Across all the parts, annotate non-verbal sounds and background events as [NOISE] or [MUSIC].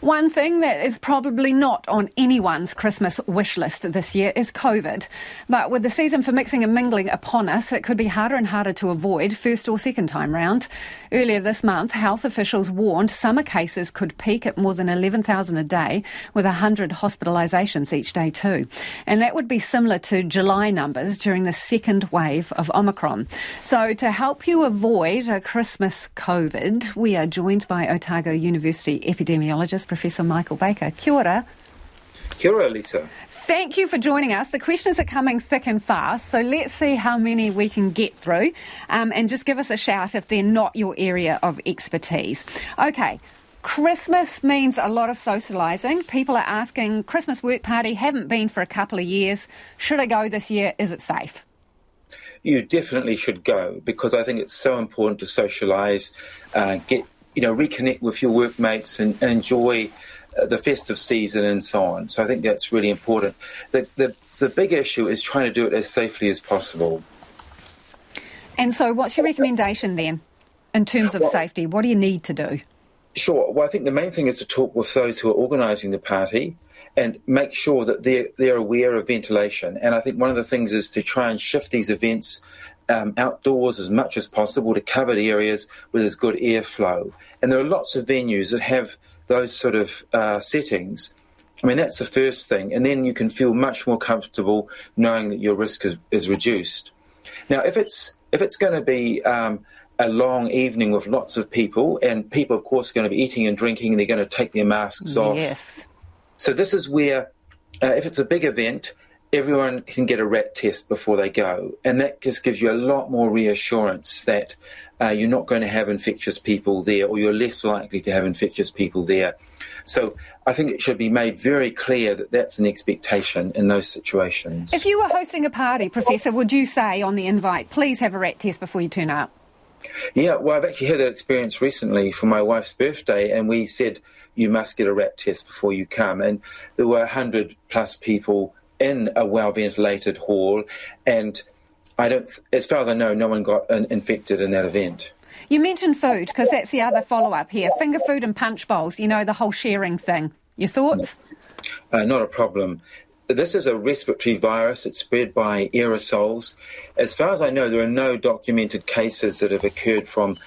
One thing that is probably not on anyone's Christmas wish list this year is COVID. But with the season for mixing and mingling upon us, it could be harder and harder to avoid first or second time round. Earlier this month, health officials warned summer cases could peak at more than 11,000 a day, with 100 hospitalisations each day too. And that would be similar to July numbers during the second wave of Omicron. So to help you avoid a Christmas COVID, we are joined by Otago University epidemiologist Professor Michael Baker. Kia ora. Kia ora, Lisa. Thank you for joining us. The questions are coming thick and fast, so let's see how many we can get through. Um, and just give us a shout if they're not your area of expertise. Okay. Christmas means a lot of socialising. People are asking, Christmas work party, haven't been for a couple of years. Should I go this year? Is it safe? You definitely should go because I think it's so important to socialise, uh, get you know, reconnect with your workmates and, and enjoy uh, the festive season and so on. So I think that's really important. The, the, the big issue is trying to do it as safely as possible. And so, what's your recommendation then in terms of well, safety? What do you need to do? Sure. Well, I think the main thing is to talk with those who are organising the party and make sure that they're, they're aware of ventilation. And I think one of the things is to try and shift these events um, outdoors as much as possible to covered areas where there's good airflow. And there are lots of venues that have those sort of uh, settings. I mean, that's the first thing. And then you can feel much more comfortable knowing that your risk is, is reduced. Now, if it's if it's going to be um, a long evening with lots of people, and people, of course, are going to be eating and drinking, and they're going to take their masks off. Yes. So this is where, uh, if it's a big event, everyone can get a rat test before they go, and that just gives you a lot more reassurance that uh, you're not going to have infectious people there, or you're less likely to have infectious people there. So I think it should be made very clear that that's an expectation in those situations. If you were hosting a party, Professor, would you say on the invite, please have a rat test before you turn up? Yeah, well, I've actually had that experience recently for my wife's birthday, and we said you must get a rat test before you come. And there were 100 plus people in a well ventilated hall, and I don't, as far as I know, no one got infected in that event. You mentioned food because that's the other follow up here finger food and punch bowls, you know, the whole sharing thing. Your thoughts? Uh, not a problem. This is a respiratory virus. It's spread by aerosols. As far as I know, there are no documented cases that have occurred from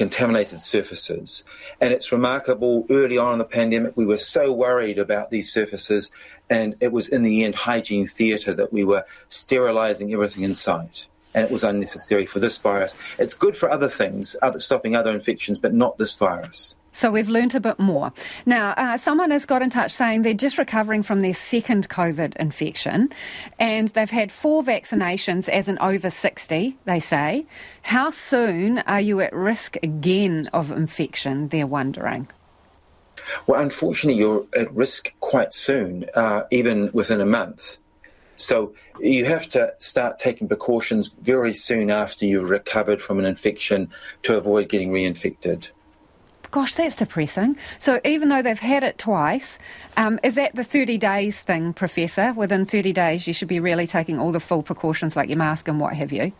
contaminated surfaces. And it's remarkable, early on in the pandemic, we were so worried about these surfaces, and it was in the end hygiene theatre that we were sterilising everything in sight. And it was unnecessary for this virus. It's good for other things, other, stopping other infections, but not this virus. So we've learnt a bit more. Now, uh, someone has got in touch saying they're just recovering from their second COVID infection and they've had four vaccinations as an over 60, they say. How soon are you at risk again of infection, they're wondering? Well, unfortunately, you're at risk quite soon, uh, even within a month. So you have to start taking precautions very soon after you've recovered from an infection to avoid getting reinfected. Gosh, that's depressing. So even though they've had it twice, um, is that the 30 days thing, Professor? Within 30 days, you should be really taking all the full precautions like your mask and what have you.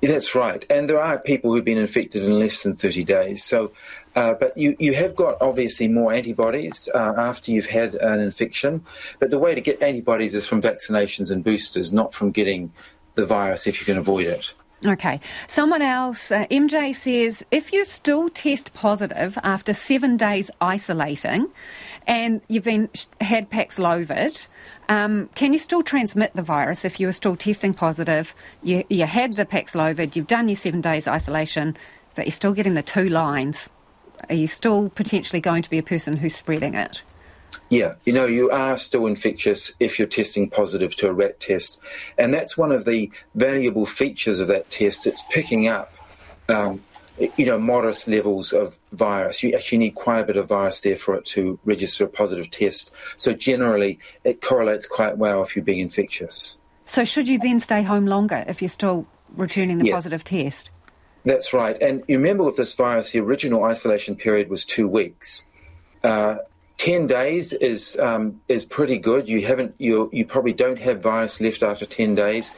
That's right. And there are people who've been infected in less than 30 days. So, uh, but you, you have got obviously more antibodies uh, after you've had an infection. But the way to get antibodies is from vaccinations and boosters, not from getting the virus if you can avoid it. Okay. Someone else, uh, MJ says, if you still test positive after seven days isolating and you've been had Paxlovid, um, can you still transmit the virus if you are still testing positive? You, you had the Paxlovid, you've done your seven days isolation, but you're still getting the two lines. Are you still potentially going to be a person who's spreading it? Yeah, you know, you are still infectious if you're testing positive to a rat test. And that's one of the valuable features of that test. It's picking up, um, you know, modest levels of virus. You actually need quite a bit of virus there for it to register a positive test. So generally, it correlates quite well if you're being infectious. So should you then stay home longer if you're still returning the yeah. positive test? That's right. And you remember with this virus, the original isolation period was two weeks. Uh, ten days is um, is pretty good. You haven't you you probably don't have virus left after ten days,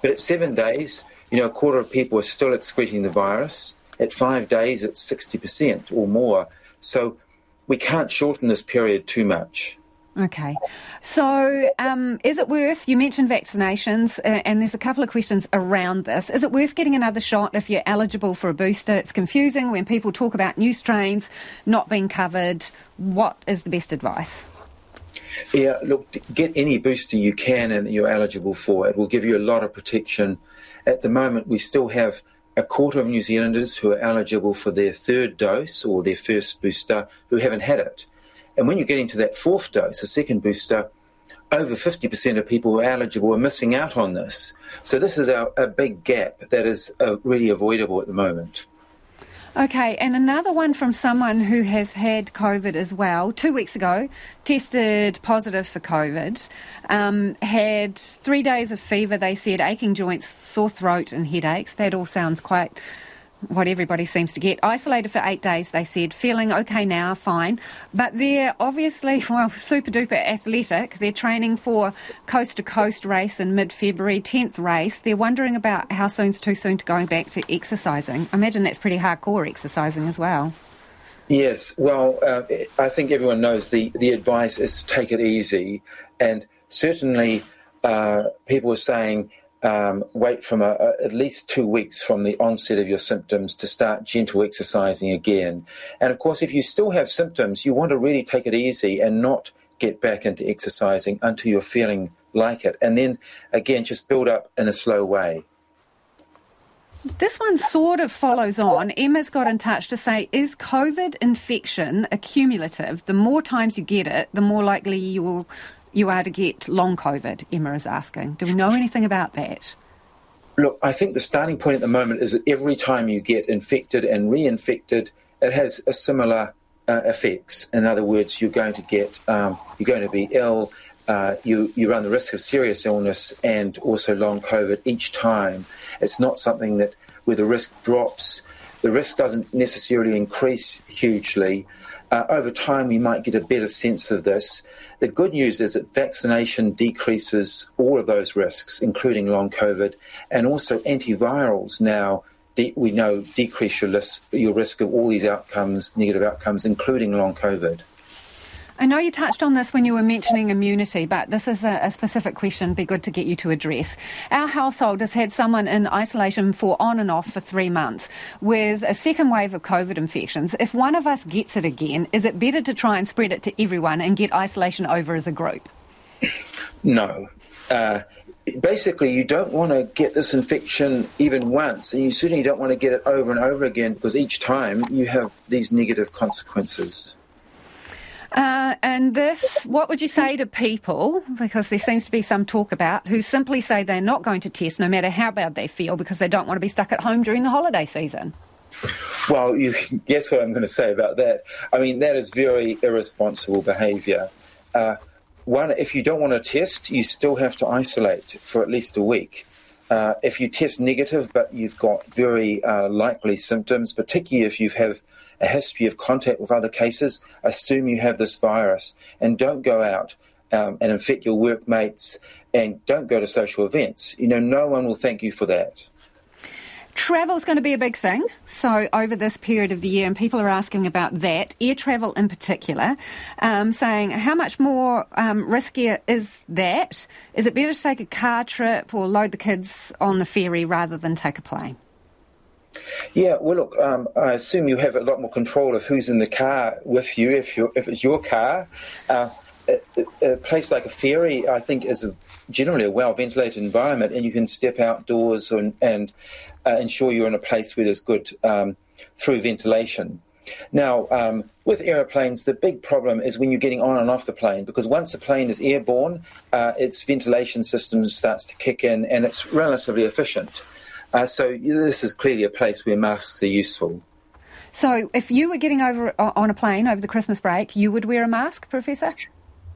but at seven days, you know, a quarter of people are still excreting the virus. At five days, it's sixty percent or more. So we can't shorten this period too much. Okay. So, um, is it worth, you mentioned vaccinations, uh, and there's a couple of questions around this. Is it worth getting another shot if you're eligible for a booster? It's confusing when people talk about new strains not being covered. What is the best advice? Yeah, look, get any booster you can and you're eligible for. It will give you a lot of protection. At the moment, we still have a quarter of New Zealanders who are eligible for their third dose or their first booster who haven't had it. And when you're getting to that fourth dose, the second booster, over 50% of people who are eligible are missing out on this. So this is a, a big gap that is uh, really avoidable at the moment. Okay, and another one from someone who has had COVID as well. Two weeks ago, tested positive for COVID. Um, had three days of fever, they said, aching joints, sore throat, and headaches. That all sounds quite what everybody seems to get. Isolated for eight days, they said, feeling okay now, fine. But they're obviously, [LAUGHS] well, super duper athletic. They're training for coast to coast race in mid February, 10th race. They're wondering about how soon's too soon to going back to exercising. I imagine that's pretty hardcore exercising as well. Yes, well, uh, I think everyone knows the, the advice is to take it easy. And certainly, uh, people are saying, um, wait from a, a, at least two weeks from the onset of your symptoms to start gentle exercising again. And of course, if you still have symptoms, you want to really take it easy and not get back into exercising until you're feeling like it. And then again, just build up in a slow way. This one sort of follows on. Emma's got in touch to say, is COVID infection accumulative? The more times you get it, the more likely you'll you are to get long COVID, Emma is asking. Do we know anything about that? Look, I think the starting point at the moment is that every time you get infected and reinfected, it has a similar uh, effects. In other words, you're going to get, um, you're going to be ill. Uh, you you run the risk of serious illness and also long COVID each time. It's not something that where the risk drops. The risk doesn't necessarily increase hugely. Uh, over time, we might get a better sense of this. The good news is that vaccination decreases all of those risks, including long COVID, and also antivirals now. De- we know decrease your, list, your risk of all these outcomes, negative outcomes, including long COVID. I know you touched on this when you were mentioning immunity, but this is a, a, specific question. Be good to get you to address. Our household has had someone in isolation for on and off for three months with a second wave of COVID infections. If one of us gets it again, is it better to try and spread it to everyone and get isolation over as a group? No. Uh, basically, you don't want to get this infection even once, and you certainly don't want to get it over and over again because each time you have these negative consequences. Uh, and this, what would you say to people, because there seems to be some talk about, who simply say they're not going to test no matter how bad they feel because they don't want to be stuck at home during the holiday season? Well, you guess what I'm going to say about that. I mean, that is very irresponsible behaviour. Uh, one, if you don't want to test, you still have to isolate for at least a week. Uh, if you test negative, but you've got very uh, likely symptoms, particularly if you have a history of contact with other cases, assume you have this virus and don't go out um, and infect your workmates and don't go to social events. You know, no one will thank you for that. Travel is going to be a big thing. So, over this period of the year, and people are asking about that, air travel in particular, um, saying how much more um, riskier is that? Is it better to take a car trip or load the kids on the ferry rather than take a plane? Yeah, well, look, um, I assume you have a lot more control of who's in the car with you if, you if it's your car. Uh, a, a, place like a ferry, I think, is a, generally a well ventilated environment, and you can step outdoors and, and uh, ensure you're in a place where there's good um, through ventilation. Now, um, with aeroplanes, the big problem is when you're getting on and off the plane, because once the plane is airborne, uh, its ventilation system starts to kick in, and it's relatively efficient. Uh, so this is clearly a place where masks are useful. So if you were getting over on a plane over the Christmas break, you would wear a mask, Professor?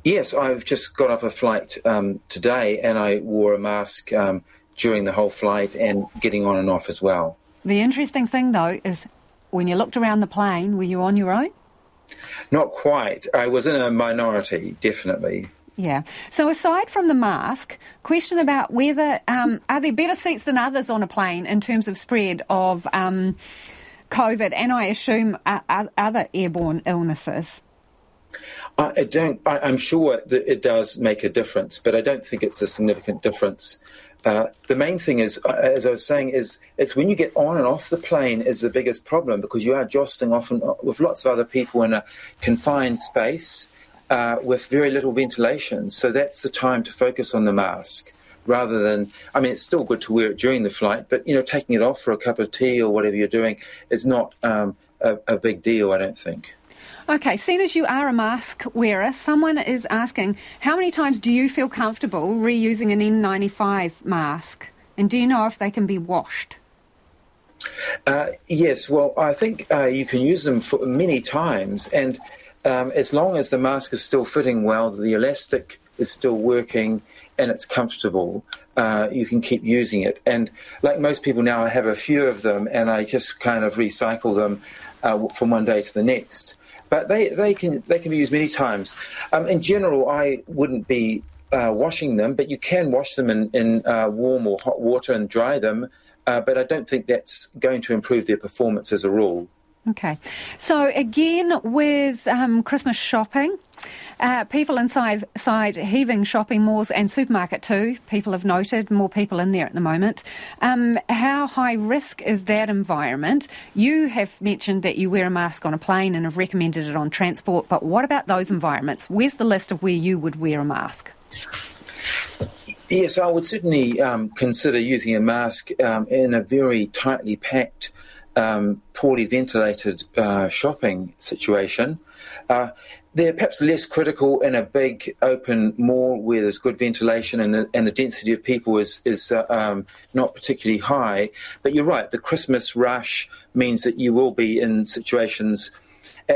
Yes, I've just got off a flight um, today and I wore a mask um, during the whole flight and getting on and off as well. The interesting thing, though, is when you looked around the plane, were you on your own? Not quite. I was in a minority, definitely. Yeah. So aside from the mask, question about whether um, are there better seats than others on a plane in terms of spread of um, COVID, and I assume uh, other airborne illnesses. I, don't. I, am sure that it does make a difference, but I don't think it's a significant difference. Uh, the main thing is, uh, as I was saying, is it's when you get on and off the plane is the biggest problem because you are jostling often uh, with lots of other people in a confined space uh, with very little ventilation. So that's the time to focus on the mask rather than. I mean, it's still good to wear it during the flight, but you know, taking it off for a cup of tea or whatever you're doing is not um, a, a big deal. I don't think. Okay, seeing as you are a mask wearer, someone is asking, how many times do you feel comfortable reusing an N95 mask? And do you know if they can be washed? Uh, yes, well, I think uh, you can use them for many times, and um, as long as the mask is still fitting well, the elastic is still working, and it's comfortable, uh, you can keep using it. And like most people now, I have a few of them, and I just kind of recycle them uh, from one day to the next but they, they can they can be used many times. Um, in general, I wouldn't be uh, washing them, but you can wash them in, in uh, warm or hot water and dry them. Uh, but I don't think that's going to improve their performance as a rule. Okay. So, again, with um, Christmas shopping, uh, people inside side heaving shopping malls and supermarket too. People have noted more people in there at the moment. Um, how high risk is that environment? You have mentioned that you wear a mask on a plane and have recommended it on transport, but what about those environments? Where's the list of where you would wear a mask? Yes, I would certainly um, consider using a mask um, in a very tightly packed um, poorly ventilated uh, shopping situation. Uh, they're perhaps less critical in a big open mall where there's good ventilation and the, and the density of people is, is uh, um, not particularly high. But you're right, the Christmas rush means that you will be in situations,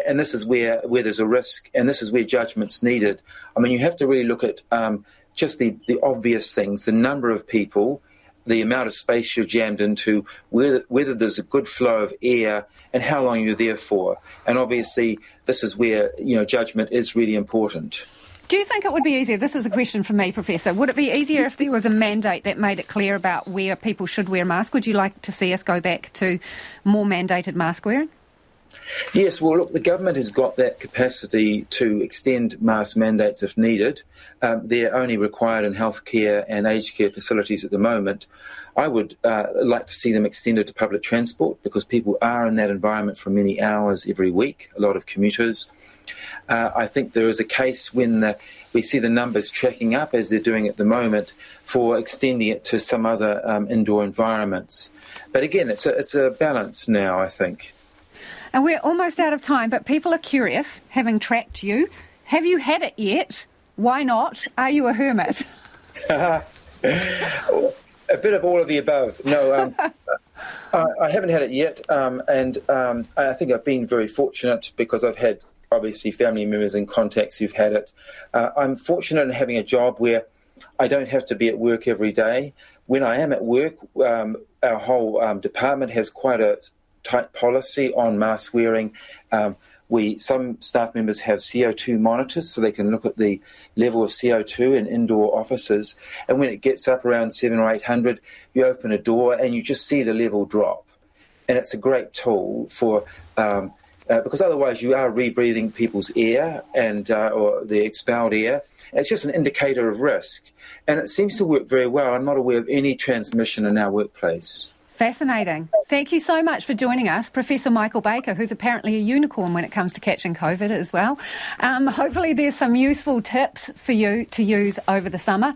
and this is where, where there's a risk, and this is where judgment's needed. I mean, you have to really look at um, just the, the obvious things, the number of people the amount of space you're jammed into, whether, whether there's a good flow of air, and how long you're there for. And obviously, this is where you know judgment is really important. Do you think it would be easier? This is a question for me, Professor. Would it be easier if there was a mandate that made it clear about where people should wear masks? Would you like to see us go back to more mandated mask wearing? Yes, well, look, the government has got that capacity to extend mask mandates if needed. Um, they're only required in healthcare and aged care facilities at the moment. I would uh, like to see them extended to public transport because people are in that environment for many hours every week, a lot of commuters. Uh, I think there is a case when the, we see the numbers tracking up as they're doing at the moment for extending it to some other um, indoor environments. But again, it's a, it's a balance now, I think. And we're almost out of time, but people are curious, having tracked you. Have you had it yet? Why not? Are you a hermit? [LAUGHS] a bit of all of the above. No, um, [LAUGHS] I, I, haven't had it yet, um, and um, I think I've been very fortunate because I've had obviously family members and contacts who've had it. Uh, I'm fortunate in having a job where I don't have to be at work every day. When I am at work, um, our whole um, department has quite a tight policy on mask wearing. Um, we some staff members have CO2 monitors so they can look at the level of CO2 in indoor offices. And when it gets up around seven or eight hundred, you open a door and you just see the level drop. And it's a great tool for um, uh, because otherwise you are rebreathing people's air and uh, or the expelled air. It's just an indicator of risk, and it seems to work very well. I'm not aware of any transmission in our workplace. Fascinating. Thank you so much for joining us, Professor Michael Baker, who's apparently a unicorn when it comes to catching COVID as well. Um, hopefully, there's some useful tips for you to use over the summer.